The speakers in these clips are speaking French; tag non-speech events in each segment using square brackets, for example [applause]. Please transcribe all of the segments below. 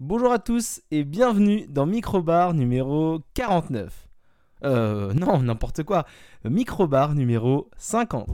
Bonjour à tous et bienvenue dans Microbar numéro 49. Euh, non, n'importe quoi. Microbar numéro 50.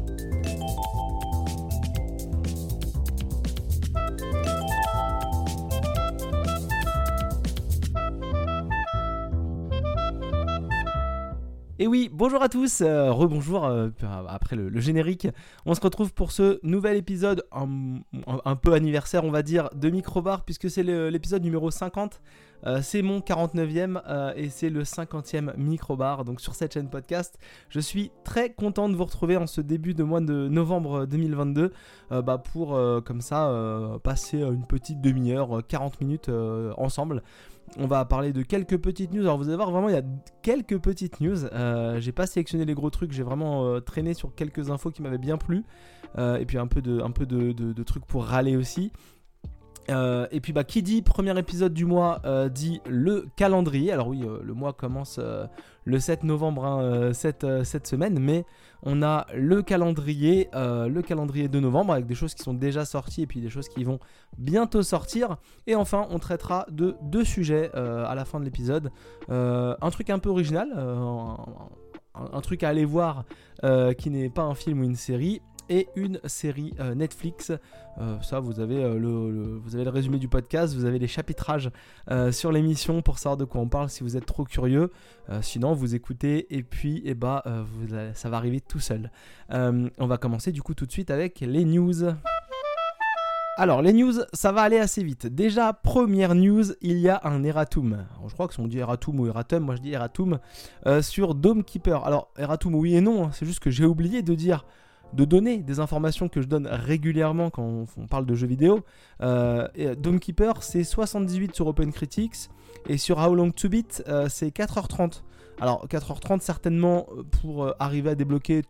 Et oui, bonjour à tous, euh, rebonjour euh, après le, générique. On se retrouve pour ce nouvel épisode un, peu anniversaire, on va dire, de Microbar, puisque c'est l'épisode numéro 50. Euh, c'est mon 49e et c'est le 50e Microbar, donc sur cette chaîne podcast. Je suis très content de vous retrouver en ce début de mois de novembre 2022 bah, pour, comme ça, passer une petite demi-heure, 40 minutes ensemble. On va parler de quelques petites news. Alors vous allez voir, vraiment, il y a quelques petites news. Euh, j'ai pas sélectionné les gros trucs, j'ai vraiment euh, traîné sur quelques infos qui m'avaient bien plu. Euh, et puis un peu, de, trucs pour râler aussi. Et puis bah qui dit premier épisode du mois dit le calendrier. Alors oui, le mois commence le 7 novembre hein, cette, cette, semaine, mais on a le calendrier, le calendrier de novembre avec des choses qui sont déjà sorties et puis des choses qui vont bientôt sortir. Et enfin, on traitera de deux sujets à la fin de l'épisode. un truc un peu original, un, truc à aller voir qui n'est pas un film ou une série et une série euh, Netflix. Euh, ça, vous avez, euh, le, vous avez le résumé du podcast, vous avez les chapitrages sur l'émission pour savoir de quoi on parle si vous êtes trop curieux. sinon, vous écoutez et puis eh bah, ça va arriver tout seul. on va commencer du coup tout de suite avec les news. Alors, les news, ça va aller assez vite. Déjà, première news, il y a un erratum. je crois que si on dit erratum ou erratum, moi je dis erratum, sur Dome Keeper. Alors, erratum, oui et non, hein. c'est juste que j'ai oublié de dire de donner des informations que je donne régulièrement quand on, parle de jeux vidéo. Euh, Keeper, c'est 78 sur OpenCritics et sur How Long to Beat, euh, c'est 4h30. Alors 4h30 certainement euh, pour euh, arriver à débloquer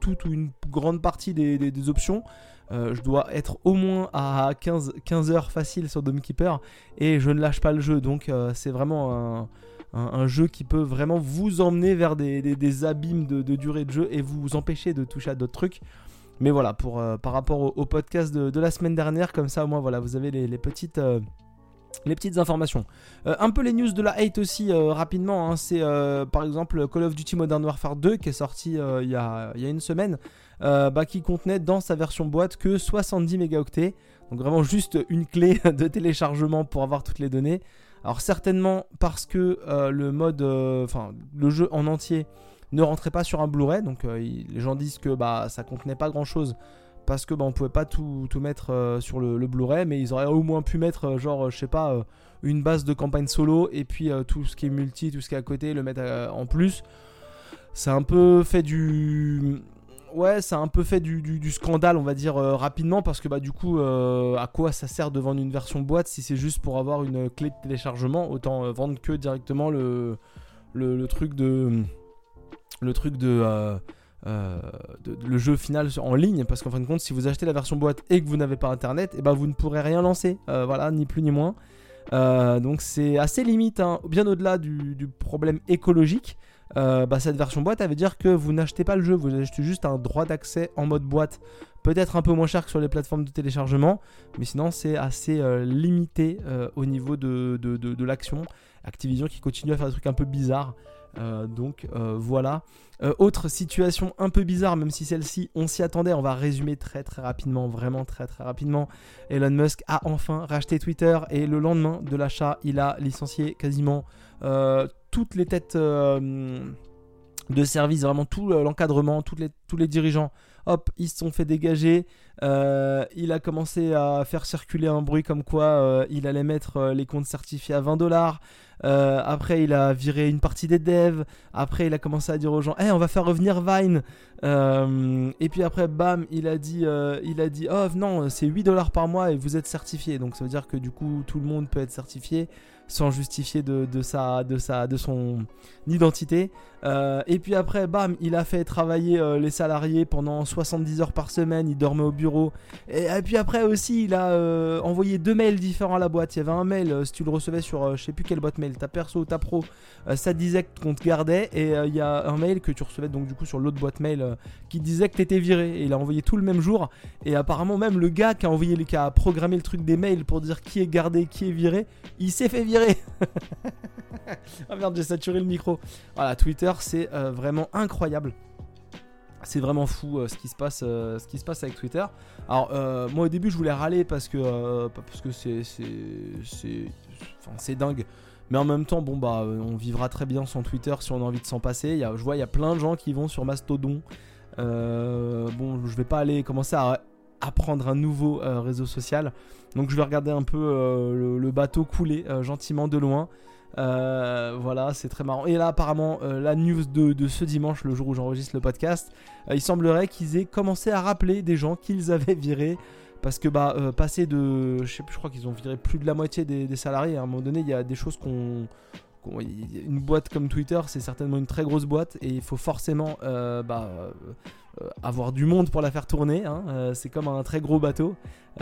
toute ou une grande partie des, options. je dois être au moins à 15, 15 heures facile sur Keeper et je ne lâche pas le jeu donc c'est vraiment un un, jeu qui peut vraiment vous emmener vers des, abîmes de, durée de jeu et vous empêcher de toucher à d'autres trucs. Mais voilà, pour, euh, par rapport au, podcast de, la semaine dernière, comme ça au moins voilà, vous avez les, petites... Euh, les petites informations. Euh, un peu les news de la hate aussi rapidement. Hein. c'est par exemple Call of Duty Modern Warfare 2 qui est sorti il y, a, une semaine, bah, qui contenait dans sa version boîte que 70 mégaoctets. Donc vraiment juste une clé [laughs] de téléchargement pour avoir toutes les données. Alors certainement parce que euh, le mode, euh, enfin le jeu en entier ne rentrait pas sur un Blu-ray, donc euh, les gens disent que bah ça contenait pas grand chose parce que bah, on pouvait pas tout, mettre sur le, Blu-ray, mais ils auraient au moins pu mettre genre je sais pas une base de campagne solo et puis tout ce qui est multi, tout ce qui est à côté, le mettre en plus. C'est un peu fait du ouais, ça a un peu fait du, scandale, on va dire, euh, rapidement, parce que bah, du coup, euh, à quoi ça sert de vendre une version boîte si c'est juste pour avoir une clé de téléchargement? Autant euh, vendre que directement le, le, truc de. Le truc de, le jeu final en ligne, parce qu'en fin de compte, si vous achetez la version boîte et que vous n'avez pas internet, et eh ben vous ne pourrez rien lancer. voilà, ni plus ni moins. donc c'est assez limite, hein, bien au-delà du, du, problème écologique. Euh, bah, cette version boîte, elle veut dire que vous n'achetez pas le jeu, vous achetez juste un droit d'accès en mode boîte. Peut-être un peu moins cher que sur les plateformes de téléchargement, mais sinon c'est assez euh, limité euh, au niveau de, de, l'action. Activision qui continue à faire des trucs un peu bizarres. donc voilà. autre situation un peu bizarre, même si celle-ci on s'y attendait, on va résumer très très rapidement, vraiment très très rapidement. Elon Musk a enfin racheté Twitter et le lendemain de l'achat, il a licencié quasiment toutes les têtes euh, de service, vraiment tout l'encadrement, les, tous les dirigeants, hop, ils se sont fait dégager. Euh, il a commencé à faire circuler un bruit comme quoi euh, il allait mettre les comptes certifiés à 20 dollars. après, il a viré une partie des devs. Après, il a commencé à dire aux gens hey, on va faire revenir Vine. et puis après, bam, il a dit, il a dit Oh non, c'est 8 dollars par mois et vous êtes certifié. Donc ça veut dire que du coup, tout le monde peut être certifié sans justifier de, sa, de, sa, de son identité. Euh, et puis après, bam, il a fait travailler euh, les, salarié pendant 70 heures par semaine, il dormait au bureau. Et, puis après aussi, il a euh, envoyé deux mails différents à la boîte. Il y avait un mail, si tu le recevais sur je sais plus quelle boîte mail, ta perso ou ta pro, ça disait qu'on te gardait. Et il y a un mail que tu recevais donc du coup sur l'autre boîte mail qui disait que tu étais viré. Et il a envoyé tout le même jour. Et apparemment même le gars qui a envoyé, qui a programmé le truc des mails pour dire qui est gardé, qui est viré, il s'est fait virer. [laughs] ah merde, j'ai saturé le micro. Voilà, Twitter, c'est vraiment incroyable. C'est vraiment fou euh, ce, qui se passe, euh, ce qui se passe avec Twitter. Alors, euh, moi au début, je voulais râler parce que parce que c'est c'est dingue. Mais en même temps, bon bah, on vivra très bien sans Twitter si on a envie de s'en passer. y a, je vois, il y a plein de gens qui vont sur Mastodon. bon, je vais pas aller commencer à apprendre un nouveau réseau social. Donc, je vais regarder un peu le, bateau couler gentiment de loin. Euh, voilà, c'est très marrant. Et là, apparemment, euh, la news de, ce dimanche, le jour où j'enregistre le podcast, euh, il semblerait qu'ils aient commencé à rappeler des gens qu'ils avaient virés. Parce que, bah, passer de. Je sais plus, je crois qu'ils ont viré plus de la moitié des, salariés. À un moment donné, il y a des choses qu'on. Une boîte comme Twitter, c'est certainement une très grosse boîte et il faut forcément bah, avoir du monde pour la faire tourner. Hein. c'est comme un très gros bateau.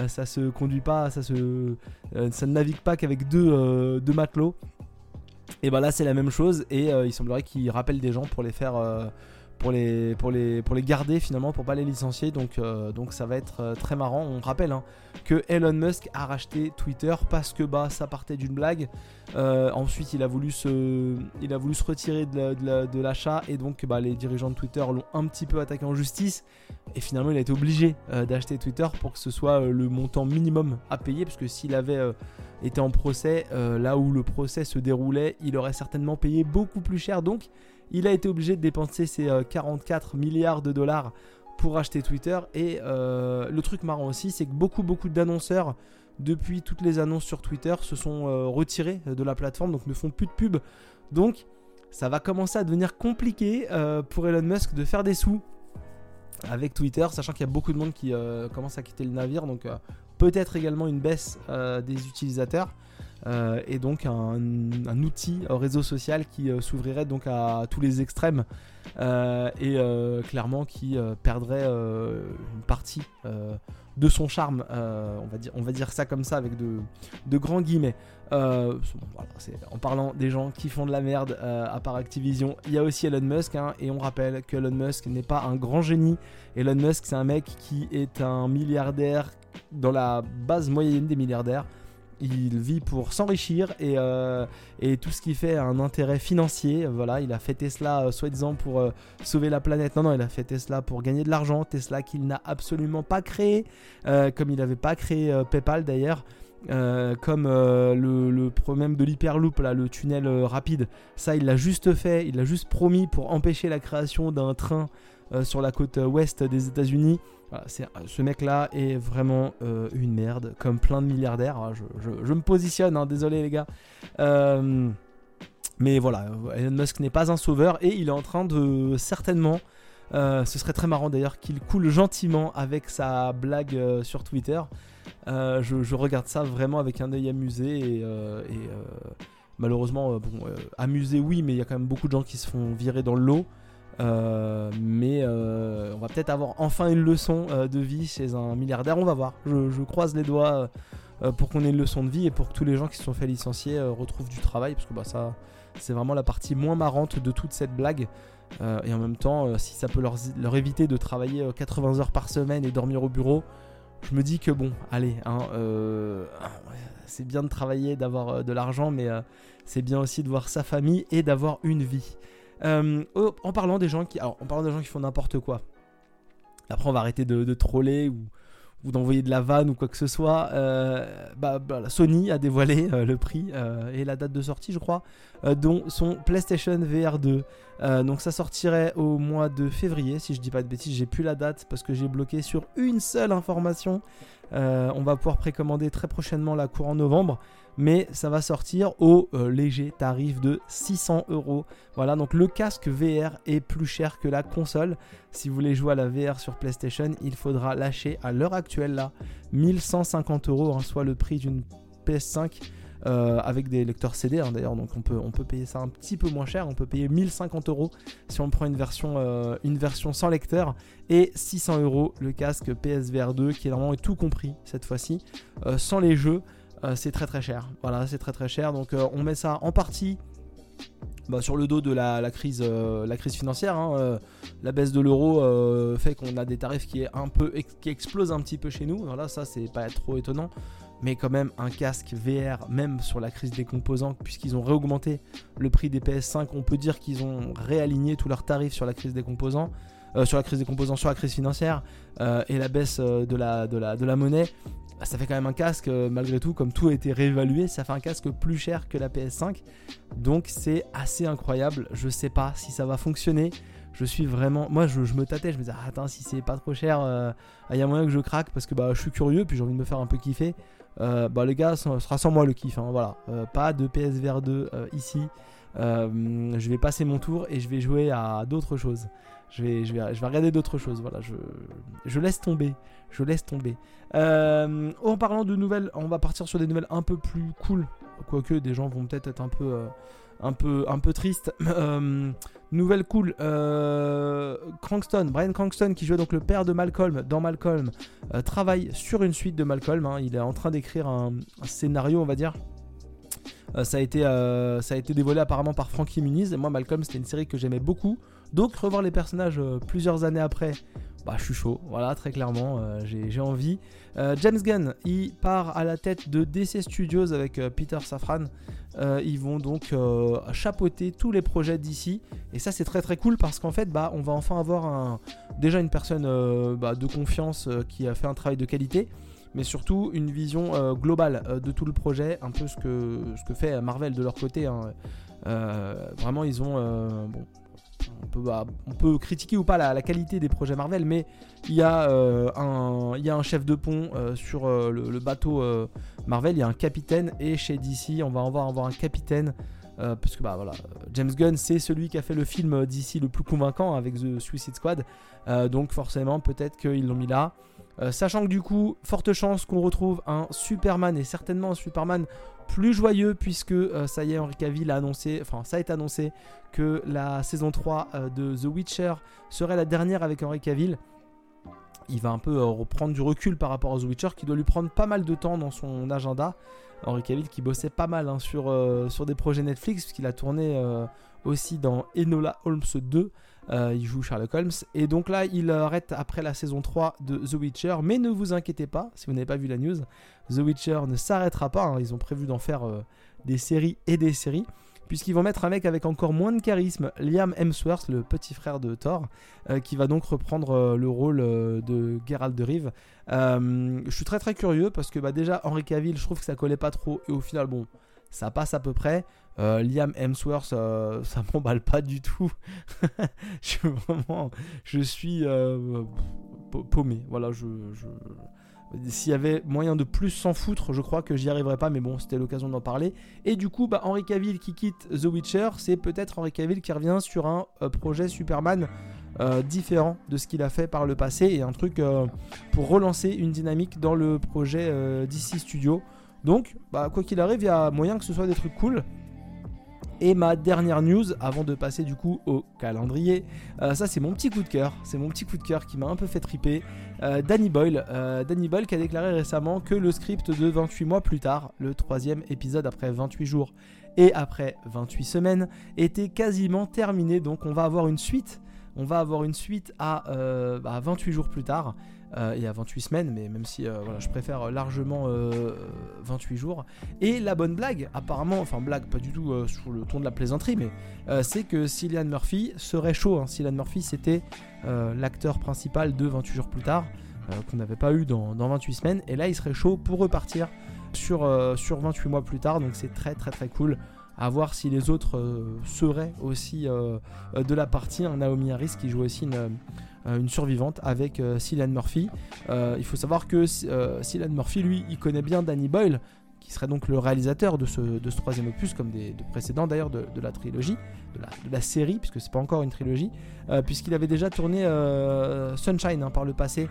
ça se conduit pas, ça ne navigue pas qu'avec deux, matelots. Et bah là c'est la même chose et euh, il semblerait qu'ils rappellent des gens pour les faire euh, pour les, garder finalement pour pas les licencier. Donc, euh, ça va être très marrant. On rappelle hein, que Elon Musk a racheté Twitter parce que bah ça partait d'une blague. Ensuite il a voulu se, retirer de l'achat et donc bah, les dirigeants de Twitter l'ont un petit peu attaqué en justice. Et finalement il a été obligé d'acheter Twitter pour que ce soit le montant minimum à payer parce que s'il avait était en procès, euh, là où le procès se déroulait, il aurait certainement payé beaucoup plus cher. Donc, il a été obligé de dépenser ses 44 euh, milliards de dollars pour acheter Twitter. Et euh, le truc marrant aussi, c'est que beaucoup, beaucoup d'annonceurs, depuis toutes les annonces sur Twitter, se sont retirés de la plateforme, donc ne font plus de pub. Donc, ça va commencer à devenir compliqué pour Elon Musk de faire des sous avec Twitter, sachant qu'il y a beaucoup de monde qui commence à quitter le navire. Donc peut-être également une baisse euh, des utilisateurs euh, et donc un, outil un réseau social qui euh, s'ouvrirait donc à, tous les extrêmes et clairement qui perdrait une partie de son charme, on, va dire, on va dire ça comme ça avec de, grands guillemets. en parlant des gens qui font de la merde à part Activision, il y a aussi Elon Musk hein, et on rappelle que Elon Musk n'est pas un grand génie. Elon Musk c'est un mec qui est un milliardaire dans la base moyenne des milliardaires. Il vit pour s'enrichir et, euh, tout ce qui fait un intérêt financier. Voilà, il a fait Tesla euh, soi-disant pour euh, sauver la planète. Non, non, il a fait Tesla pour gagner de l'argent. Tesla qu'il n'a absolument pas créé, comme il n'avait pas créé PayPal d'ailleurs. comme le, le, problème de l'hyperloop, le tunnel rapide, ça il l'a juste fait, il l'a juste promis pour empêcher la création d'un train sur la côte ouest des États-Unis ce mec-là est vraiment euh, une merde, comme plein de milliardaires. Je, me positionne, hein, désolé les gars. Euh, mais voilà, Elon Musk n'est pas un sauveur et il est en train de certainement. Euh, ce serait très marrant d'ailleurs qu'il coule gentiment avec sa blague sur Twitter. Je, regarde ça vraiment avec un œil amusé et, malheureusement, bon, amusé oui, mais il y a quand même beaucoup de gens qui se font virer dans le lot. Euh, mais euh, on va peut-être avoir enfin une leçon euh, de vie chez un milliardaire. On va voir. Je, croise les doigts pour qu'on ait une leçon de vie et pour que tous les gens qui se sont fait licencier retrouvent du travail. Parce que bah, ça, c'est vraiment la partie moins marrante de toute cette blague. et en même temps, si ça peut leur, éviter de travailler 80 heures par semaine et dormir au bureau, je me dis que bon, allez, hein, c'est bien de travailler, d'avoir de l'argent, mais c'est bien aussi de voir sa famille et d'avoir une vie. Euh, en parlant des gens qui, alors, en parlant des gens qui font n'importe quoi. Après, on va arrêter de, troller ou, d'envoyer de la vanne ou quoi que ce soit. Euh, bah, bah Sony a dévoilé euh, le prix et la date de sortie, je crois, dont son PlayStation VR 2. donc ça sortirait au mois de février, si je dis pas de bêtises. J'ai plus la date parce que j'ai bloqué sur une seule information. on va pouvoir précommander très prochainement la cour en novembre mais ça va sortir au euh, léger tarif de 600 euros. Voilà, donc le casque VR est plus cher que la console. Si vous voulez jouer à la VR sur PlayStation, il faudra lâcher à l'heure actuelle là 1150 euros, hein, soit le prix d'une PS5. avec des lecteurs CD hein, d'ailleurs, donc on peut, payer ça un petit peu moins cher, on peut payer 1050 euros si on prend une version, une version sans lecteur et 600 euros le casque PSVR 2 qui est normalement tout compris cette fois-ci, sans les jeux. C'est très très cher. Voilà, c'est très très cher. Donc on met ça en partie bah, sur le dos de la, crise, euh, crise financière. Hein, euh, la baisse de l'euro euh, fait qu'on a des tarifs qui, qui explosent un petit peu chez nous. Voilà, ça, c'est pas trop étonnant. Mais quand même, un casque VR, même sur la crise des composants, puisqu'ils ont réaugmenté le prix des PS5, on peut dire qu'ils ont réaligné tous leurs tarifs sur la crise des composants. Sur la crise des composants, sur la crise financière et la baisse de, la, de, la, de la monnaie. Ça fait quand même un casque, euh, malgré tout, comme tout a été réévalué, ça fait un casque plus cher que la PS5. Donc c'est assez incroyable. Je sais pas si ça va fonctionner. Je suis vraiment. Moi, je, me tâtais, je me disais, ah, attends, si c'est pas trop cher, euh, il y a moyen que je craque parce que bah, je suis curieux, puis j'ai envie de me faire un peu kiffer. Euh, bah, les gars, ce sera sans moi le kiff. Hein, voilà. pas de PSVR 2 ici. je vais passer mon tour et je vais jouer à d'autres choses. Je vais, je vais, je vais regarder d'autres choses. Voilà, je, je laisse tomber. Je laisse tomber. Euh, en parlant de nouvelles, on va partir sur des nouvelles un peu plus cool. Quoique des gens vont peut-être être un peu, euh, un peu, un peu tristes. Euh, nouvelle cool. Crankston, Brian Crankston, qui jouait donc le père de Malcolm dans Malcolm, travaille sur une suite de Malcolm. Hein. Il est en train d'écrire un, scénario, on va dire. ça, a été, ça a été dévoilé apparemment par Frankie Muniz. Moi, Malcolm, c'était une série que j'aimais beaucoup. Donc, revoir les personnages plusieurs années après, bah, je suis chaud, voilà, très clairement, euh, j'ai envie. Euh, James Gunn, il part à la tête de DC Studios avec euh, Peter Safran. ils vont donc chapeauter tous les projets d'ici. Et ça, c'est très très cool parce qu'en fait, bah, on va enfin avoir déjà une personne bah, de confiance qui a fait un travail de qualité. Mais surtout une vision globale de tout le projet, un peu ce que, fait Marvel de leur côté. Hein. vraiment, ils ont bah, on peut, critiquer ou pas la, qualité des projets Marvel, mais il y, a, euh, un, chef de pont euh, sur euh, le, bateau Marvel, il y a un capitaine, et chez DC, on va avoir, avoir un capitaine. parce que bah James Gunn c'est celui qui a fait le film DC le plus convaincant avec The Suicide Squad, donc forcément peut-être qu'ils l'ont mis là. Sachant que du coup, forte chance qu'on retrouve un Superman et certainement un Superman plus joyeux puisque euh, ça y est, Henri Cavill a annoncé, enfin ça a été annoncé que la saison 3 euh, de The Witcher serait la dernière avec Henri Cavill. Il va un peu euh, reprendre du recul par rapport à The Witcher qui doit lui prendre pas mal de temps dans son agenda. Henri Cavill qui bossait pas mal hein, sur, sur des projets Netflix puisqu'il a tourné aussi dans Enola Holmes 2. Euh, il joue Sherlock Holmes. Et donc là, il arrête après la saison 3 de The Witcher. Mais ne vous inquiétez pas, si vous n'avez pas vu la news, The Witcher ne s'arrêtera pas. Hein. Ils ont prévu d'en faire euh, des séries et des séries. Puisqu'ils vont mettre un mec avec encore moins de charisme, Liam Hemsworth, le petit frère de Thor, euh, qui va donc reprendre le rôle de Geralt de Rive. je suis très très curieux parce que bah, déjà, Henry Cavill, je trouve que ça collait pas trop. Et au final, bon, ça passe à peu près. Euh, Liam Hemsworth, euh, ça [laughs] m'emballe pas du tout. [laughs] je suis vraiment, euh, paumé. Voilà, s'il y avait moyen de plus s'en foutre, je crois que j'y arriverais pas, mais bon, c'était l'occasion d'en parler. Et du coup, bah, Henry Cavill qui quitte The Witcher, c'est peut-être Henry Cavill qui revient sur un projet Superman différent de ce qu'il a fait par le passé et un truc pour relancer une dynamique dans le projet DC Studio. Donc, bah, quoi qu'il arrive, il y a moyen que ce soit des trucs cool. Et ma dernière news, avant de passer du coup au calendrier, euh, ça c'est mon petit coup de cœur, c'est mon petit coup de cœur qui m'a un peu fait triper. Euh, Danny Boyle, euh, Danny Boyle qui a déclaré récemment que le script de 28 mois plus tard, le troisième épisode après 28 jours et après 28 semaines, était quasiment terminé. Donc on va avoir une suite, on va avoir une suite à 28 bah, jours plus tard. Euh, et à 28 semaines, mais même si euh, voilà, je préfère largement 28 euh, jours. Et la bonne blague, apparemment, enfin blague pas du tout sur le ton de la plaisanterie, mais c'est que Cillian Murphy serait chaud. Hein. Cillian Murphy, c'était l'acteur principal de 28 jours plus tard, qu'on n'avait pas eu dans, 28 semaines, et là il serait chaud pour repartir sur, sur 28 mois plus tard, donc c'est très très très cool à voir si les autres seraient aussi de la partie. Naomi Harris qui joue aussi une, euh, survivante avec euh, Cillian Murphy. Euh, il faut savoir que Cillian Murphy, lui, il connaît bien Danny Boyle, qui serait donc le réalisateur de ce, troisième opus, comme des de précédents d'ailleurs de, la trilogie, de la, de la série, puisque c'est pas encore une trilogie, puisqu'il avait déjà tourné Sunshine hein, par le passé,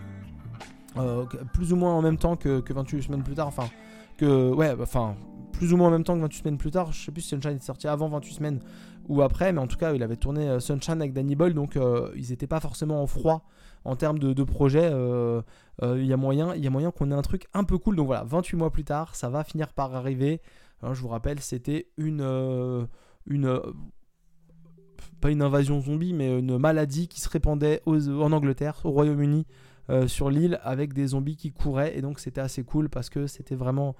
plus ou moins en même temps que, que 28 semaines plus tard, enfin, que, ouais, enfin, plus ou moins en même temps que 28 semaines plus tard. Je sais plus si Sunshine est sorti avant 28 semaines ou après, mais en tout cas, il avait tourné Sunshine avec Danny Boyle, donc ils n'étaient pas forcément en froid en termes de, projet. Il y a moyen, y a moyen qu'on ait un truc un peu cool. Donc voilà, 28 mois plus tard, ça va finir par arriver. Hein, je vous rappelle, c'était une, une pas une invasion zombie, mais une maladie qui se répandait en Angleterre, au Royaume-Uni, euh, sur l'île, avec des zombies qui couraient. Et donc c'était assez cool parce que c'était vraiment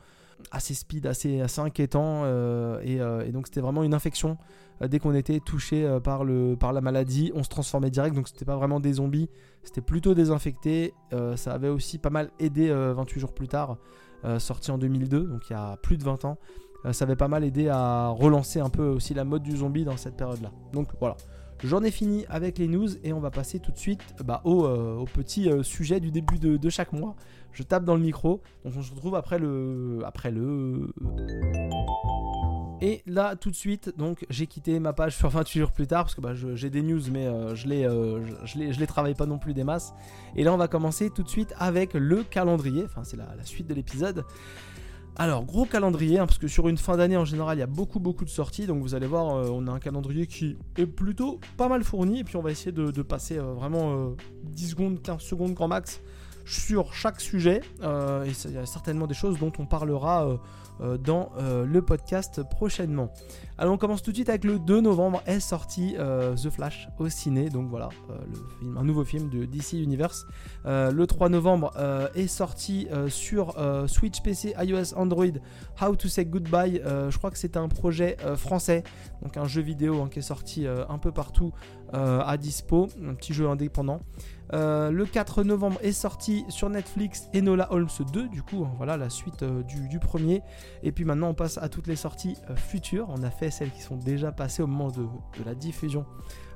assez speed, assez, inquiétant. Euh, euh, et, donc c'était vraiment une infection. dès qu'on était touché par, la maladie, on se transformait direct. Donc c'était pas vraiment des zombies, c'était plutôt des infectés. ça avait aussi pas mal aidé 28 jours plus tard, sorti en 2002, donc il y a plus de 20 ans. Euh, ça avait pas mal aidé à relancer un peu aussi la mode du zombie dans cette période-là. Donc voilà. J'en ai fini avec les news et on va passer tout de suite bah, au, euh, petit euh, sujet du début de, chaque mois. Je tape dans le micro. Donc on se retrouve après le. Après le. Et là, tout de suite, donc j'ai quitté ma page sur 28 jours plus tard parce que bah, j'ai des news, mais je, les, je, les, je les travaille pas non plus des masses. Et là, on va commencer tout de suite avec le calendrier. Enfin, c'est la, suite de l'épisode. Alors, gros calendrier, hein, parce que sur une fin d'année en général, il y a beaucoup beaucoup de sorties. Donc vous allez voir, euh, on a un calendrier qui est plutôt pas mal fourni. Et puis on va essayer de, passer euh, vraiment 10 euh, secondes, 15 secondes grand max sur chaque sujet. et il y a certainement des choses dont on parlera euh, dans euh, le podcast prochainement. Alors on commence tout de suite avec le 2 novembre est sorti euh, The Flash au ciné, donc voilà, un nouveau film de DC Universe. le 3 novembre est sorti sur Switch, PC, iOS, Android, How to Say Goodbye. je crois que c'est un projet français, donc un jeu vidéo hein, qui est sorti un peu partout à dispo, un petit jeu indépendant. Euh, le 4 novembre est sorti sur Netflix Enola Holmes 2, du coup, hein, voilà la suite euh, du, premier. Et puis maintenant, on passe à toutes les sorties euh, futures. On a fait celles qui sont déjà passées au moment de, la diffusion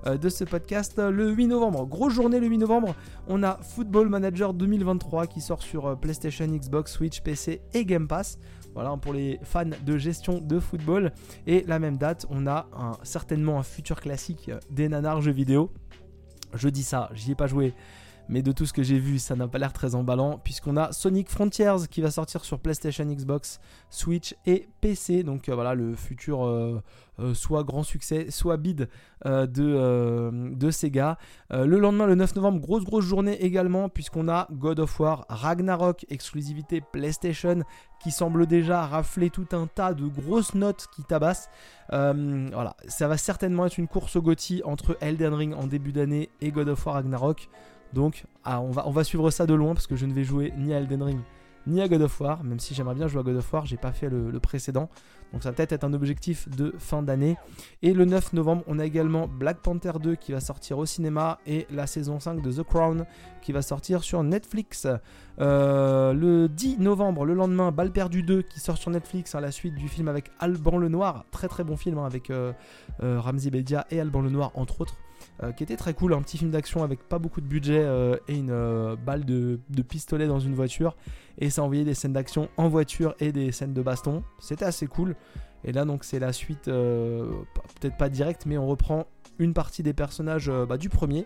de ce podcast. Le 8 novembre, grosse journée le 8 novembre, on a Football Manager 2023 qui sort sur PlayStation, Xbox, Switch, PC et Game Pass. Voilà, pour les fans de gestion de football. Et la même date, on a certainement un futur classique des nanars jeux vidéo. Je dis ça, j'y ai pas joué. Mais de tout ce que j'ai vu, ça n'a pas l'air très emballant, puisqu'on a Sonic Frontiers qui va sortir sur PlayStation, Xbox, Switch et PC. Donc euh, voilà, le futur euh, euh, soit grand succès, soit bid de, Sega. le lendemain, le 9 novembre, grosse grosse journée également, puisqu'on a God of War Ragnarok, exclusivité PlayStation, qui semble déjà rafler tout un tas de grosses notes qui tabassent. voilà, ça va certainement être une course au GOTY entre Elden Ring en début d'année et God of War Ragnarok. Donc, ah, on, va, suivre ça de loin parce que je ne vais jouer ni à Elden Ring ni à God of War, même si j'aimerais bien jouer à God of War, j'ai pas fait le, précédent. Donc ça va peut-être être un objectif de fin d'année. Et le 9 novembre, on a également Black Panther 2 qui va sortir au cinéma et la saison 5 de The Crown qui va sortir sur Netflix. Euh, le 10 novembre, le lendemain, Balle perdue 2 qui sort sur Netflix, à hein, la suite du film avec Alban Lenoir. Très très bon film hein, avec euh, euh, Bedia et Alban Lenoir entre autres. Euh, qui était très cool, un petit film d'action avec pas beaucoup de budget euh, et une euh, balle de, pistolet dans une voiture. Et ça envoyait des scènes d'action en voiture et des scènes de baston. C'était assez cool. Et là donc c'est la suite, peut-être pas directe, mais on reprend une partie des personnages bah, du premier.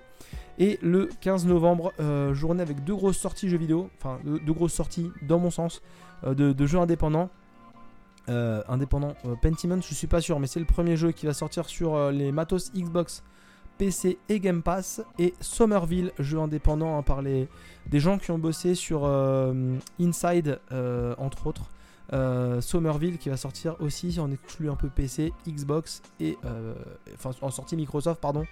Et le 15 novembre, journée avec deux grosses sorties jeux vidéo, enfin deux, grosses sorties dans mon sens, de, jeux indépendants. indépendants Pentiment, je suis pas sûr, mais c'est le premier jeu qui va sortir sur les matos Xbox PC et Game Pass. Et Somerville, jeu indépendant hein, par les, des gens qui ont bossé sur euh, Inside, euh, entre autres. Euh, Somerville qui va sortir aussi en exclut un peu PC, Xbox et enfin en sortie Microsoft pardon,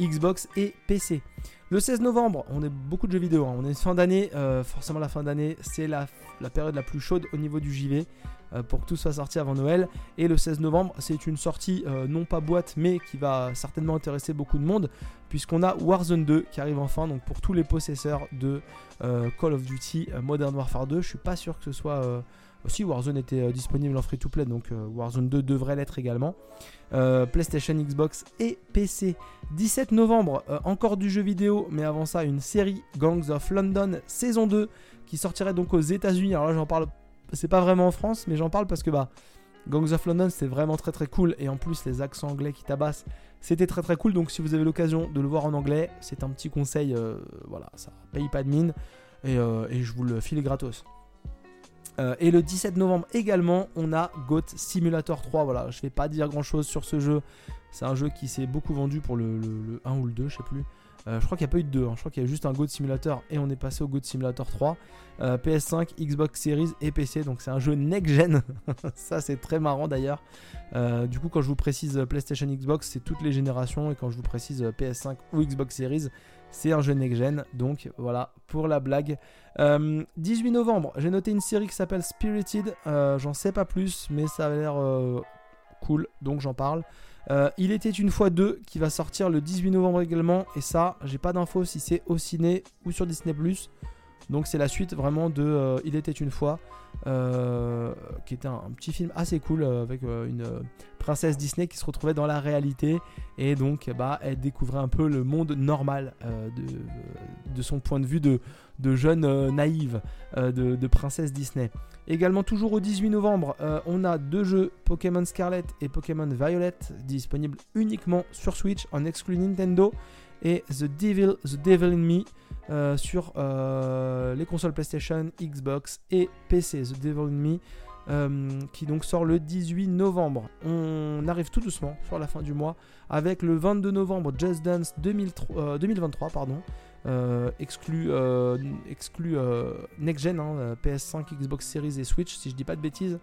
Xbox et PC. Le 16 novembre, on est beaucoup de jeux vidéo, hein. on est fin d'année, forcément la fin d'année c'est la, période la plus chaude au niveau du JV. Euh, pour que tout soit sorti avant Noël. Et le 16 novembre, c'est une sortie euh, non pas boîte, mais qui va certainement intéresser beaucoup de monde, puisqu'on a Warzone 2 qui arrive enfin. Donc pour tous les possesseurs de euh, Call of Duty Modern Warfare 2, je suis pas sûr que ce soit aussi Warzone était disponible en free to play donc Warzone 2 devrait l'être également. PlayStation Xbox et PC 17 novembre encore du jeu vidéo mais avant ça une série Gangs of London saison 2 qui sortirait donc aux États-Unis. Alors là j'en parle c'est pas vraiment en France, mais j'en parle parce que bah, Gangs of London c'est vraiment très très cool. Et en plus les accents anglais qui tabassent c'était très très cool. Donc si vous avez l'occasion de le voir en anglais c'est un petit conseil euh, voilà ça paye pas de mine. Et, euh, et, je vous le file gratos Euh, et le 17 novembre également, on a Goat Simulator 3. Voilà, je vais pas dire grand chose sur ce jeu. C'est un jeu qui s'est beaucoup vendu pour le, 1 ou le 2, je sais plus. Euh, je crois qu'il n'y a pas eu de 2, hein. je crois qu'il y a juste un Goat Simulator et on est passé au Goat Simulator 3. PS5, Xbox Series et PC, donc c'est un jeu next-gen. [laughs] Ça c'est très marrant d'ailleurs. Euh, du coup quand je vous précise PlayStation Xbox, c'est toutes les générations et quand je vous précise PS5 ou Xbox Series, c'est un jeu next-gen. Donc voilà pour la blague. 18 euh, novembre, j'ai noté une série qui s'appelle Spirited. j'en sais pas plus, mais ça a l'air cool, donc j'en parle. Euh, il était une fois deux qui va sortir le 18 novembre également. Et ça, j'ai pas d'infos si c'est au ciné ou sur Disney. Donc c'est la suite vraiment de euh, Il était une fois, euh, qui était un, petit film assez cool avec une princesse Disney qui se retrouvait dans la réalité et donc bah, elle découvrait un peu le monde normal de, de, son point de vue de, de jeune naïve de, de princesse Disney. Également toujours au 18 novembre, euh, on a deux jeux Pokémon Scarlet et Pokémon Violet disponibles uniquement sur Switch en exclu Nintendo et The Devil, in Me euh, sur euh, les consoles PlayStation, Xbox et PC. The Devil in Me qui donc sort le 18 novembre. On arrive tout doucement sur la fin du mois avec le 22 novembre Just Dance 2023 pardon, euh, exclu, euh, euh, next gen, hein, PS5, Xbox Series et Switch, si je dis pas de bêtises.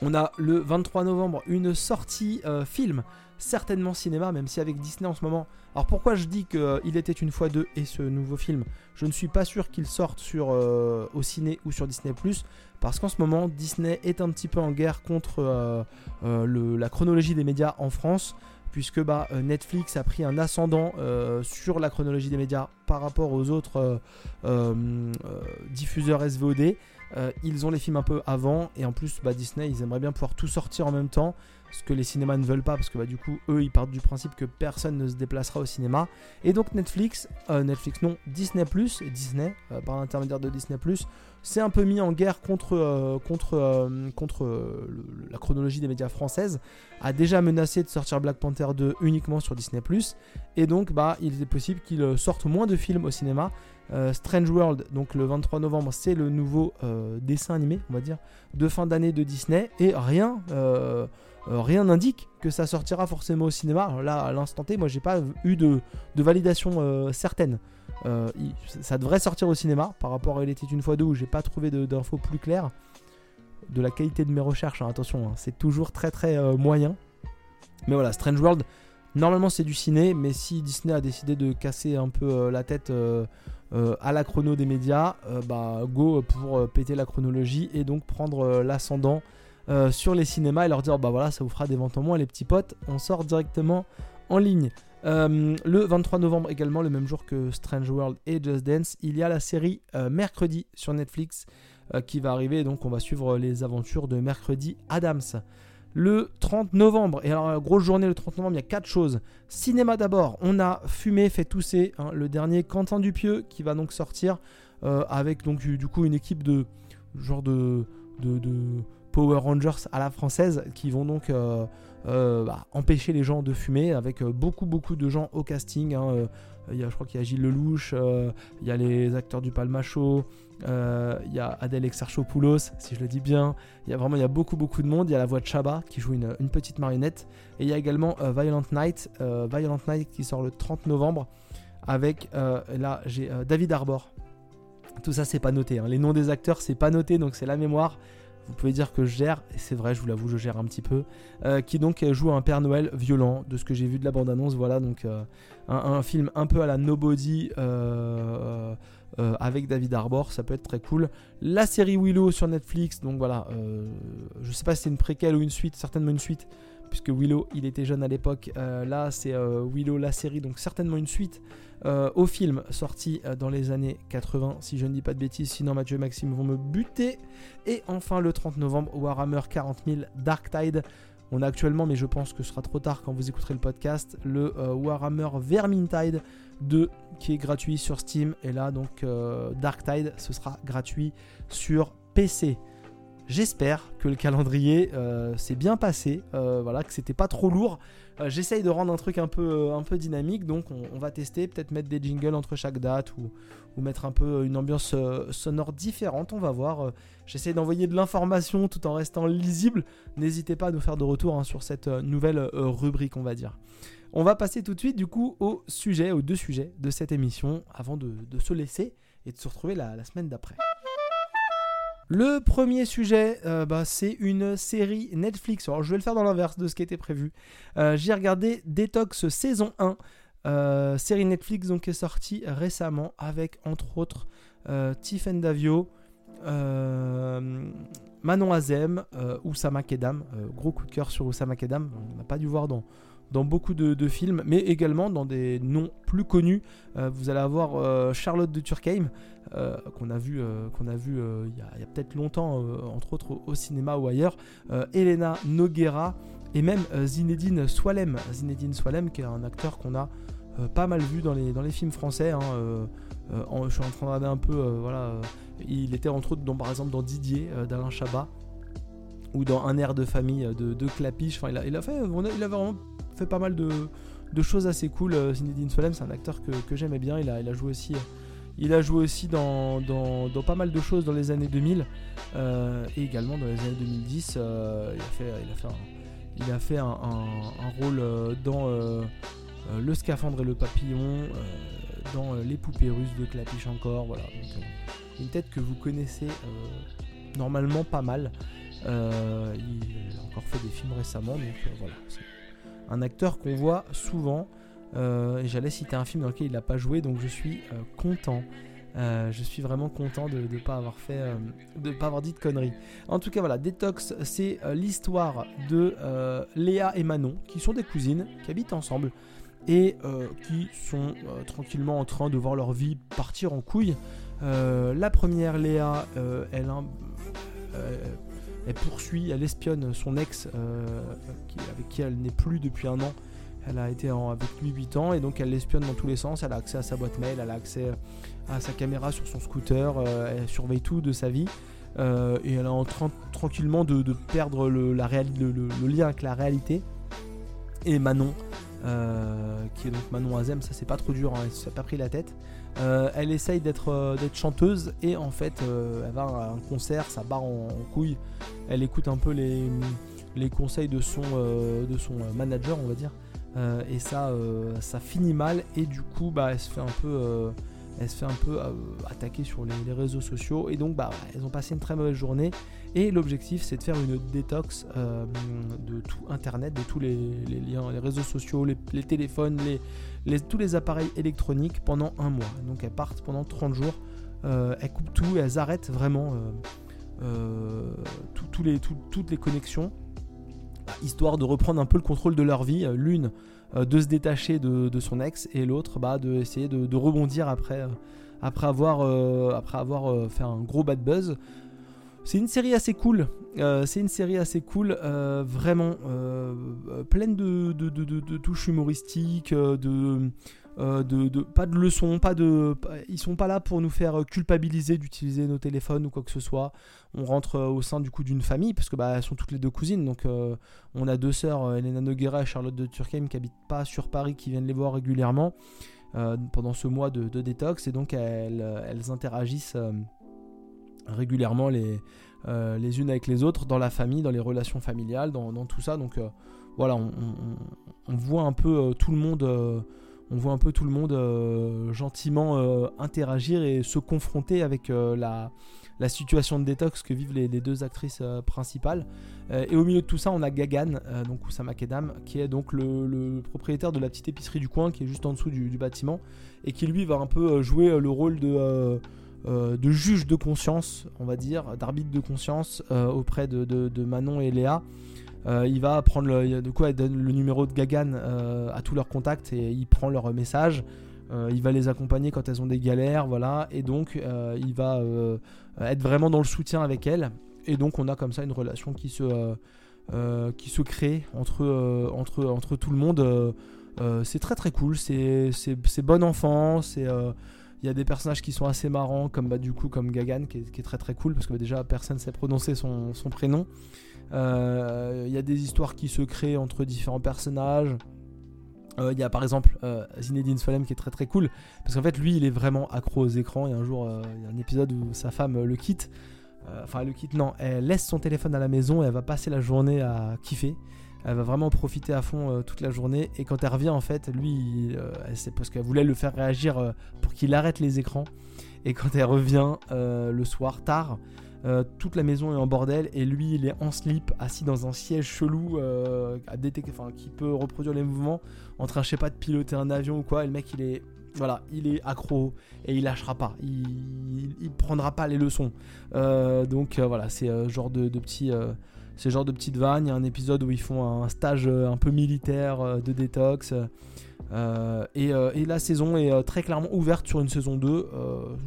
On a le 23 novembre une sortie film, certainement cinéma, même si avec Disney en ce moment. Alors pourquoi je dis qu'il était une fois deux et ce nouveau film Je ne suis pas sûr qu'il sorte sur, au ciné ou sur Disney ⁇ parce qu'en ce moment Disney est un petit peu en guerre contre la chronologie des médias en France puisque bah, euh, Netflix a pris un ascendant euh, sur la chronologie des médias par rapport aux autres euh, diffuseurs SVOD. ils ont les films un peu avant et en plus bah, Disney ils aimeraient bien pouvoir tout sortir en même temps ce que les cinémas ne veulent pas parce que bah, du coup eux ils partent du principe que personne ne se déplacera au cinéma. Et donc Netflix Netflix non Disney Disney par l'intermédiaire de Disney s'est un peu mis en guerre contre, euh, contre, euh, contre euh, la chronologie des médias françaises, a déjà menacé de sortir Black Panther 2 uniquement sur Disney ⁇ et donc bah, il est possible qu'il sorte moins de films au cinéma. Strange World, donc le 23 novembre, c'est le nouveau dessin animé, on va dire, de fin d'année de Disney, et rien... rien n'indique que ça sortira forcément au cinéma. là, à l'instant T, moi, j'ai pas eu de, validation certaine. Euh, ça devrait sortir au cinéma par rapport à Il était une fois deux où j'ai pas trouvé d'infos plus claires. De la qualité de mes recherches, hein, attention, hein, c'est toujours très très euh, moyen. Mais voilà, Strange World, normalement c'est du ciné, mais si Disney a décidé de casser un peu euh, la tête à la chrono des médias, bah go pour péter la chronologie et donc prendre l'ascendant sur les cinémas et leur dire bah voilà, ça vous fera des ventes en moins les petits potes, on sort directement en ligne. Euh, le 23 novembre également, le même jour que Strange World et Just Dance, il y a la série euh, Mercredi sur Netflix euh, qui va arriver. Donc on va suivre les aventures de Mercredi Adams. Le 30 novembre, et alors grosse journée le 30 novembre, il y a quatre choses. Cinéma d'abord, on a Fumé fait tousser, hein, le dernier Quentin Dupieux qui va donc sortir avec donc du coup une équipe de genre de Power Rangers à la française qui vont donc euh, bah, empêcher les gens de fumer avec euh, beaucoup beaucoup de gens au casting. Hein, euh, il y a, je crois qu'il y a Gilles Lelouch, il y a les acteurs du Palmacho, il y a Adèle Exarchopoulos, si je le dis bien. Il y a vraiment y a beaucoup beaucoup de monde. Il y a la voix de Chaba qui joue une, petite marionnette. Et il y a également Violent Night, Violent Night qui sort le 30 novembre avec là j'ai David Arbor. Tout ça c'est pas noté. Hein. Les noms des acteurs c'est pas noté donc c'est la mémoire vous pouvez dire que je gère, et c'est vrai, je vous l'avoue, je gère un petit peu, euh, qui donc joue un Père Noël violent, de ce que j'ai vu de la bande-annonce, voilà, donc euh, un, film un peu à la Nobody euh, avec David Arbor, ça peut être très cool. La série Willow sur Netflix, donc voilà, je sais pas si c'est une préquelle ou une suite, certainement une suite, puisque Willow, il était jeune à l'époque, là c'est Willow la série, donc certainement une suite. au film sorti dans les années 80, si je ne dis pas de bêtises, sinon Mathieu et Maxime vont me buter. Et enfin le 30 novembre, Warhammer 40 000 Dark Tide. On a actuellement, mais je pense que ce sera trop tard quand vous écouterez le podcast, le euh, Warhammer Vermintide 2 qui est gratuit sur Steam. Et là, donc, euh, Dark Tide, ce sera gratuit sur PC. J'espère que le calendrier s'est bien passé, voilà, que c'était pas trop lourd. J'essaye de rendre un truc un peu, un peu dynamique, donc on, va tester, peut-être mettre des jingles entre chaque date ou, ou mettre un peu une ambiance sonore différente. On va voir. J'essaie d'envoyer de l'information tout en restant lisible. N'hésitez pas à nous faire de retour hein, sur cette nouvelle rubrique, on va dire. On va passer tout de suite du coup au sujet, aux deux sujets de cette émission avant de, se laisser et de se retrouver la, semaine d'après. Le premier sujet, euh, bah, c'est une série Netflix. Alors je vais le faire dans l'inverse de ce qui était prévu. Euh, j'ai regardé Detox saison 1, euh, série Netflix donc, qui est sortie récemment avec entre autres Tiff Davio, Manon Azem, Oussama Kedam. gros coup de cœur sur Oussama Kedam. On n'a pas dû voir dans, beaucoup de, films, mais également dans des noms plus connus. Vous allez avoir Charlotte de Turckheim, qu'on a vu, qu'on a vu il y a, peut-être longtemps, entre autres au, cinéma ou ailleurs, Elena Noguera et même Zinedine Swalem. Zinedine Swalem, qui est un acteur qu'on a pas mal vu dans les, dans les films français. Hein, je suis en train de regarder un peu, voilà, il était entre autres dans, par exemple dans Didier d'Alain Chabat ou dans Un air de famille de, Clapiche. Enfin, il a, fait, il vraiment fait pas mal de, choses assez cool. Euh, Zinedine Solem, c'est un acteur que, j'aimais bien. Il a, il a joué aussi. Il a joué aussi dans, dans, pas mal de choses dans les années 2000 euh, et également dans les années 2010. Euh, il a fait, il a fait, un, il a fait un, rôle dans Le scaphandre et le papillon, dans Les poupées russes de Clapiche encore. Voilà. une tête que vous connaissez normalement pas mal. il a encore fait des films récemment, donc voilà un acteur qu'on voit souvent. Euh, et j'allais citer un film dans lequel il n'a pas joué, donc je suis euh, content. Euh, je suis vraiment content de ne pas avoir fait, de pas avoir dit de conneries. En tout cas, voilà, Detox, c'est l'histoire de Léa et Manon, qui sont des cousines, qui habitent ensemble et qui sont tranquillement en train de voir leur vie partir en couille. la première, Léa, elle, elle poursuit, elle espionne son ex avec qui elle n'est plus depuis un an. Elle a été avec lui 8 ans et donc elle l'espionne dans tous les sens. Elle a accès à sa boîte mail, elle a accès à sa caméra sur son scooter, euh, elle surveille tout de sa vie. Euh, et elle est en train tranquillement de, perdre le, lien avec la réalité. Et Manon, qui est donc Manon Azem, ça c'est pas trop dur, hein, elle s'est pas pris la tête. Euh, elle essaye d'être euh, chanteuse et en fait euh, elle va à un concert, ça barre en, couille. Elle écoute un peu les, conseils de son manager, on va dire. Et ça, ça finit mal. Et du coup bah, elle se fait un peu elle se fait un peu attaquer sur les, réseaux sociaux. Et donc bah, elles ont passé une très mauvaise journée. Et l'objectif c'est de faire une détox de tout internet de tous les, liens les réseaux sociaux les, téléphones les, tous les appareils électroniques pendant un mois. Donc elles partent pendant 30 jours, euh, elles coupent tout et elles arrêtent vraiment euh, euh, toutes les connexions, histoire de reprendre un peu le contrôle de leur vie. L'une de se détacher de, son ex et l'autre bah, de rebondir après, avoir, après avoir fait un gros bad buzz. C'est une série assez cool. Euh, c'est une série assez cool, euh, vraiment euh, pleine de, touches humoristiques, de, pas de leçons, pas de, ils sont pas là pour nous faire culpabiliser d'utiliser nos téléphones ou quoi que ce soit. On rentre au sein du coup d'une famille parce que bah, elles sont toutes les deux cousines, donc on a deux sœurs, Elena Noguera et Charlotte de Turckheim qui habitent pas sur Paris, qui viennent les voir régulièrement pendant ce mois de, détox et donc elles interagissent régulièrement les, euh, les unes avec les autres dans la famille, dans les relations familiales, dans, tout ça. Donc euh, voilà, on, voit un peu euh, tout le monde, on voit un peu tout le monde gentiment interagir et se confronter avec la, la, situation de détox que vivent les, deux actrices principales. et au milieu de tout ça, on a Gagan, donc Oussama Kedam, qui est donc le, propriétaire de la petite épicerie du coin, qui est juste en dessous du, bâtiment, et qui lui va un peu jouer le rôle de euh, de juge de conscience, on va dire, d'arbitre de conscience euh, auprès de, Manon et Léa. Euh, il va prendre le, de quoi il donne le numéro de Gagan à tous leurs contacts et il prend leur message. il va les accompagner quand elles ont des galères, voilà. Et donc il va être vraiment dans le soutien avec elles. Et donc on a comme ça une relation qui se, crée entre, entre, entre tout le monde. c'est très très cool, c'est bon enfant, Il y a des personnages qui sont assez marrants, comme bah, du coup comme Gagan, qui est, très très cool, parce que bah, déjà personne ne sait prononcer son, prénom. Il y a des histoires qui se créent entre différents personnages. Il y a par exemple Zinedine Solem qui est très très cool parce qu'en fait lui il est vraiment accro aux écrans. A un jour, il y a un épisode où sa femme le quitte enfin elle le quitte, non, elle laisse son téléphone à la maison et elle va passer la journée à kiffer. Elle va vraiment profiter à fond euh, toute la journée. Et quand elle revient, en fait, lui, euh, c'est parce qu'elle voulait le faire réagir euh, pour qu'il arrête les écrans. Et quand elle revient le soir, tard, toute la maison est en bordel. Et lui, il est en slip, assis dans un siège chelou qui peut reproduire les mouvements, en train, je sais pas, de piloter un avion ou quoi. Et le mec, il est voilà, il est accro et il lâchera pas. Il, prendra pas les leçons. donc voilà, c'est genre de, petits ce genre de petites vannes. Il y a un épisode où ils font un stage euh, un peu militaire euh, de détox. Euh, et, la saison est très clairement ouverte sur une saison 2.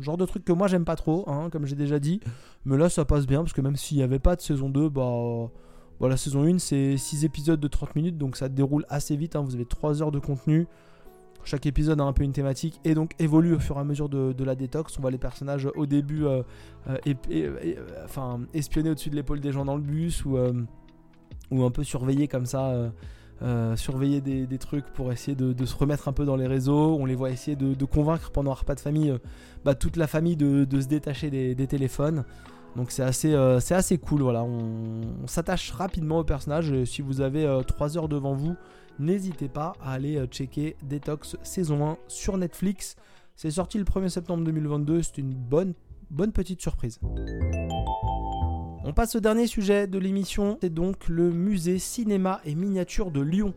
genre de truc que moi j'aime pas trop, hein, comme j'ai déjà dit. Mais là ça passe bien parce que même s'il n'y avait pas de saison 2, bah, bah, la saison 1 c'est 6 épisodes de 30 minutes donc ça déroule assez vite. Hein. vous avez 3 heures de contenu. Chaque épisode a un peu une thématique et donc évolue au fur et à mesure de, la détox. On voit les personnages au début euh, euh, enfin, espionner au-dessus de l'épaule des gens dans le bus ou, euh, un peu surveiller comme ça. surveiller des, trucs pour essayer de, se remettre un peu dans les réseaux. On les voit essayer de, convaincre pendant un repas de famille bah, toute la famille de, se détacher des, téléphones. Donc c'est assez, assez cool. Voilà. On, on s'attache rapidement au personnage. Si vous avez 3 heures devant vous, n'hésitez pas à aller euh, checker Detox saison 1 sur Netflix. C'est sorti le 1er septembre 2022, c'est une bonne, bonne petite surprise. On passe au dernier sujet de l'émission, c'est donc le musée cinéma et miniature de Lyon.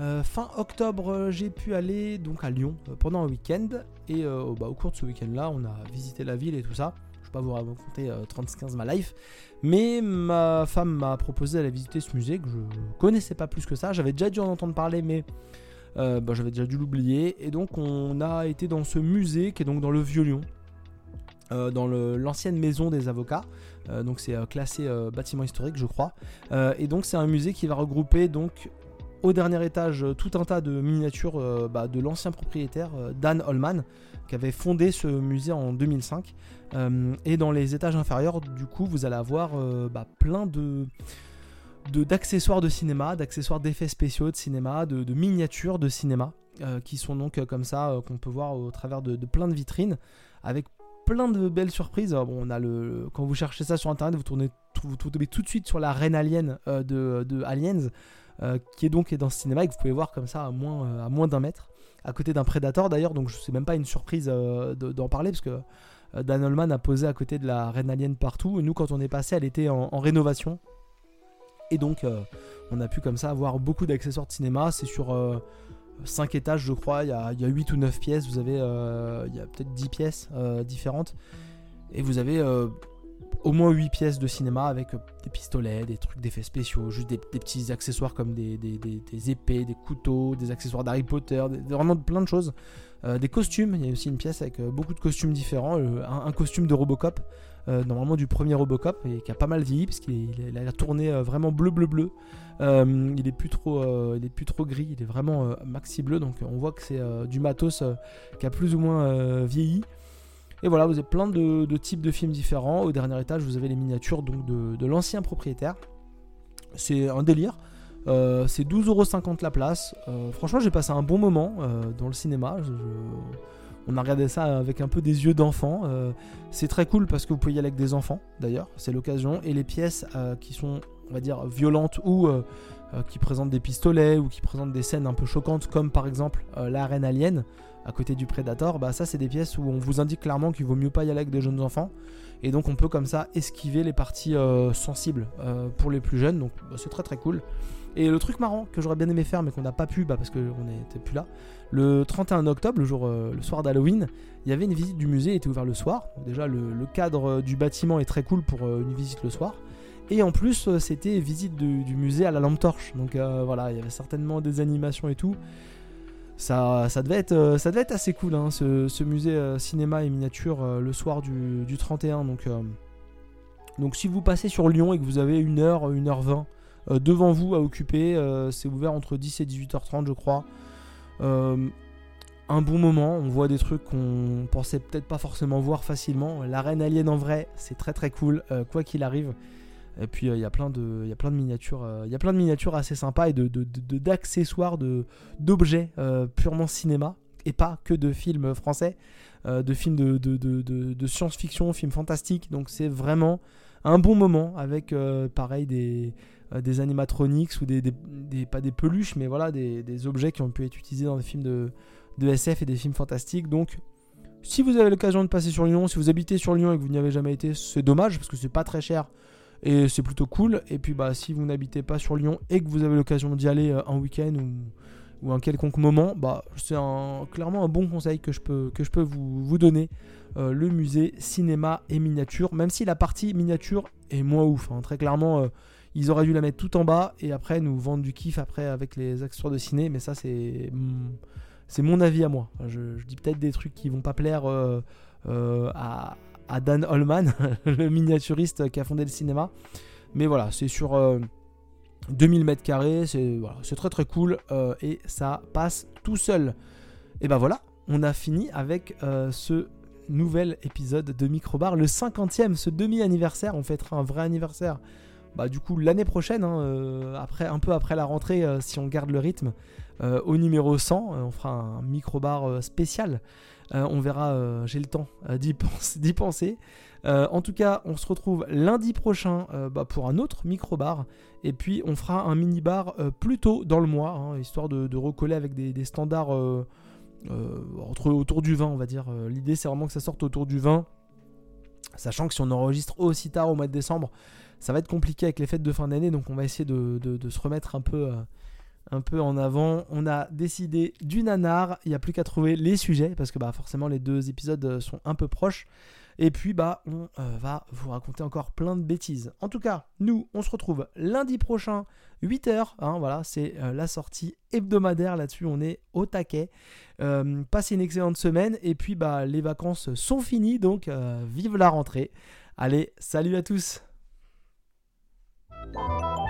Euh, fin octobre, euh, j'ai pu aller donc à Lyon pendant un week-end et bah, au cours de ce week-end-là, on a visité la ville et tout ça pas vous raconter 30-15 ma life. Mais ma femme m'a proposé d'aller visiter ce musée que je connaissais pas plus que ça. J'avais déjà dû en entendre parler, mais euh, bah, j'avais déjà dû l'oublier. Et donc on a été dans ce musée qui est donc dans le Vieux-Lyon. Euh, dans l'ancienne maison des avocats, euh, donc c'est classé bâtiment historique, je crois. et donc c'est un musée qui va regrouper donc au dernier étage tout un tas de miniatures bah, de l'ancien propriétaire Dan Holman, qui avait fondé ce musée en 2005. Euh, et dans les étages inférieurs, du coup, vous allez avoir euh, bah, plein de d'accessoires de, cinéma, d'accessoires d'effets spéciaux de cinéma, de, miniatures de cinéma, euh, qui sont donc comme ça, qu'on peut voir au travers de, plein de vitrines, avec plein de belles surprises. Bon, on a le, quand vous cherchez ça sur internet, vous, tournez, vous tombez tout de suite sur la reine alien de, Aliens, qui est donc dans ce cinéma et que vous pouvez voir comme ça à moins, moins d'un mètre, à côté d'un Predator d'ailleurs, donc c'est même pas une surprise d'en parler, parce que Dan Holman a posé à côté de la Reine Alien partout. Et nous, quand on est passé, elle était en, rénovation. Et donc, euh, on a pu comme ça avoir beaucoup d'accessoires de cinéma. C'est sur 5 euh, étages, je crois. Il y, a, 8 ou 9 pièces. Vous avez, il y a peut-être 10 pièces différentes. Et vous avez au moins 8 pièces de cinéma avec des pistolets, des trucs d'effets spéciaux, juste des, petits accessoires comme des, des, épées, des couteaux, des accessoires d'Harry Potter, vraiment plein de choses. Euh, des costumes, il y a aussi une pièce avec euh, beaucoup de costumes différents. un, costume de Robocop, euh, normalement du premier Robocop, et qui a pas mal vieilli parce qu'il a tourné vraiment bleu bleu bleu. il est plus trop, gris, il est vraiment maxi bleu, donc on voit que c'est du matos qui a plus ou moins vieilli. Et voilà, vous avez plein de, types de films différents. Au dernier étage, vous avez les miniatures de l'ancien propriétaire. C'est un délire. Euh, c'est 12,50€ la place. Euh, franchement, j'ai passé un bon moment euh, dans le cinéma. On a regardé ça avec un peu des yeux d'enfant. c'est très cool parce que vous pouvez y aller avec des enfants, d'ailleurs. C'est l'occasion. Et les pièces qui sont, on va dire, violentes ou qui présentent des pistolets ou qui présentent des scènes un peu choquantes, comme par exemple l'arène alien à côté du Predator, bah ça c'est des pièces où on vous indique clairement qu'il vaut mieux pas y aller avec des jeunes enfants. Et donc on peut comme ça esquiver les parties sensibles pour les plus jeunes. Donc bah, c'est très très cool. Et le truc marrant que j'aurais bien aimé faire mais qu'on n'a pas pu bah, parce qu'on n'était plus là, le 31 octobre, le, jour, euh, le soir d'Halloween, il y avait une visite du musée, il était ouvert le soir. déjà le, cadre euh, du bâtiment est très cool pour euh, une visite le soir. Et en plus c'était visite du musée à la lampe torche. Donc voilà, il y avait certainement des animations et tout. Ça, ça, devait, être, ça devait être assez cool hein, ce, musée cinéma et miniature le soir du, du 31. Donc, donc si vous passez sur Lyon et que vous avez 1h, 1h20 euh, devant vous à occuper. Euh, c'est ouvert entre 10 et 18h30, je crois. Euh, un bon moment. On voit des trucs qu'on pensait peut-être pas forcément voir facilement. La reine alien en vrai, c'est très très cool, euh, quoi qu'il arrive. Et puis il y a plein de, de miniatures, il y a plein de miniatures assez sympas et de d'accessoires, de, d'objets purement cinéma et pas que de films français, de films de, de science-fiction, films fantastiques. Donc c'est vraiment un bon moment avec pareil des des animatronics ou des, pas des peluches mais voilà des, des, objets qui ont pu être utilisés dans des films de, de SF et des films fantastiques. Donc, si vous avez l'occasion de passer sur Lyon, si vous habitez sur Lyon et que vous n'y avez jamais été, c'est dommage parce que c'est pas très cher et c'est plutôt cool. Et puis, bah, si vous n'habitez pas sur Lyon et que vous avez l'occasion d'y aller euh, un week-end ou, ou, un quelconque moment, bah, c'est clairement un bon conseil que je peux, que je peux vous, vous donner. Euh, le musée cinéma et miniature, même si la partie miniature est moins ouf. Hein. Très clairement, euh, ils auraient dû la mettre tout en bas et après nous vendre du kiff après avec les accessoires de ciné, mais ça c'est c'est mon avis à moi. Je, dis peut-être des trucs qui vont pas plaire euh, euh, à, Dan Holman, [laughs] le miniaturiste qui a fondé le cinéma. Mais voilà, c'est sur 2000 euh, mètres carrés, c'est très très cool et ça passe tout seul. Et ben voilà, on a fini avec ce nouvel épisode de Microbar, le 50e, ce demi-anniversaire. On fêtera un vrai anniversaire bah, du coup l'année prochaine, hein, après, un peu après la rentrée, si on garde le rythme. Euh, au numéro 100, euh, on fera un micro-bar euh, spécial. on verra, j'ai le temps [laughs] d'y penser. en tout cas, on se retrouve lundi prochain bah, pour un autre micro-bar. Et puis, on fera un mini-bar plus tôt dans le mois, hein, histoire de, recoller avec des, standards autour du 20, on va dire. L'idée, c'est vraiment que ça sorte autour du 20. Sachant que si on enregistre aussi tard au mois de décembre, ça va être compliqué avec les fêtes de fin d'année. Donc, on va essayer de, se remettre un peu un peu en avant. On a décidé du nanar. Il n'y a plus qu'à trouver les sujets parce que bah, forcément les deux épisodes euh, sont un peu proches. Et puis bah on euh, va vous raconter encore plein de bêtises. En tout cas, nous on se retrouve lundi prochain 8h. Hein, voilà, c'est euh, la sortie hebdomadaire là-dessus. On est au taquet. passez une excellente semaine et puis bah les vacances sont finies donc vive la rentrée. Allez, salut à tous. Música